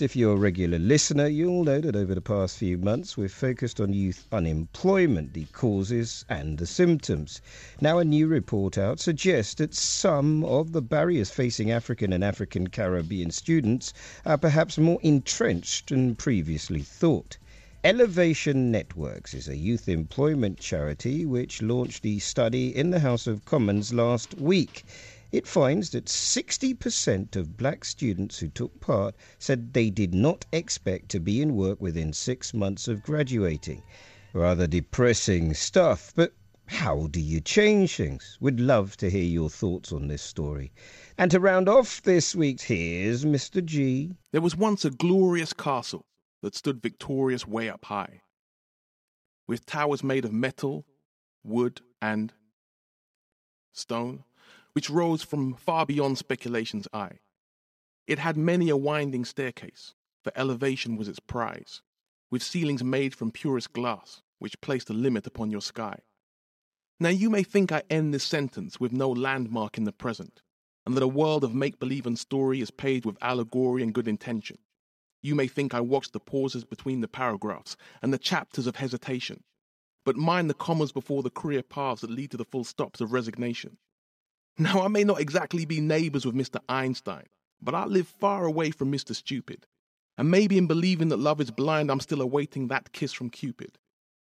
If you're a regular listener, you'll know that over the past few months we've focused on youth unemployment, the causes and the symptoms. Now, a new report out suggests that some of the barriers facing African and African Caribbean students are perhaps more entrenched than previously thought. Elevation Networks is a youth employment charity which launched the study in the House of Commons last week. It finds that 60% of black students who took part said they did not expect to be in work within six months of graduating. Rather depressing stuff, but how do you change things? We'd love to hear your thoughts on this story. And to round off this week's, here's Mr. G. There was once a glorious castle that stood victorious way up high, with towers made of metal, wood, and stone which rose from far beyond speculation's eye. It had many a winding staircase, for elevation was its prize, with ceilings made from purest glass, which placed a limit upon your sky. Now you may think I end this sentence with no landmark in the present, and that a world of make believe and story is paved with allegory and good intention. You may think I watch the pauses between the paragraphs and the chapters of hesitation, but mind the commas before the career paths that lead to the full stops of resignation. Now, I may not exactly be neighbors with Mr. Einstein, but I live far away from Mr. Stupid. And maybe in believing that love is blind, I'm still awaiting that kiss from Cupid.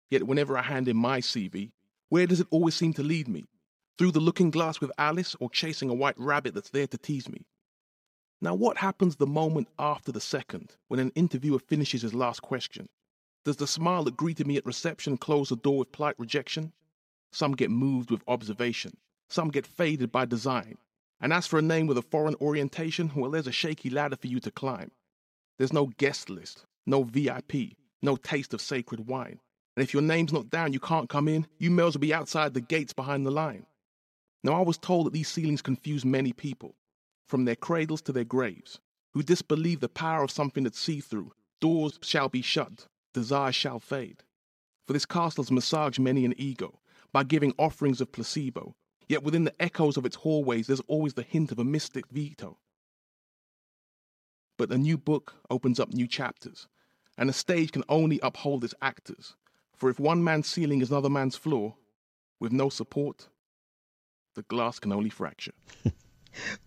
Yet whenever I hand in my CV, where does it always seem to lead me? Through the looking glass with Alice or chasing a white rabbit that's there to tease me? Now, what happens the moment after the second when an interviewer finishes his last question? Does the smile that greeted me at reception close the door with polite rejection? Some get moved with observation. Some get faded by design. And as for a name with a foreign orientation, well, there's a shaky ladder for you to climb. There's no guest list, no VIP, no taste of sacred wine. And if your name's not down, you can't come in, you may as well be outside the gates behind the line. Now, I was told that these ceilings confuse many people, from their cradles to their graves, who disbelieve the power of something that's see through. Doors shall be shut, desire shall fade. For this castle's massaged many an ego by giving offerings of placebo, Yet within the echoes of its hallways, there's always the hint of a mystic veto. But a new book opens up new chapters, and a stage can only uphold its actors. For if one man's ceiling is another man's floor, with no support, the glass can only fracture.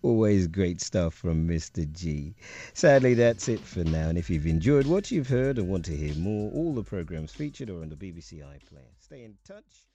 Always great stuff from Mr. G. Sadly, that's it for now. And if you've enjoyed what you've heard and want to hear more, all the programs featured are on the BBC iPlayer. Stay in touch.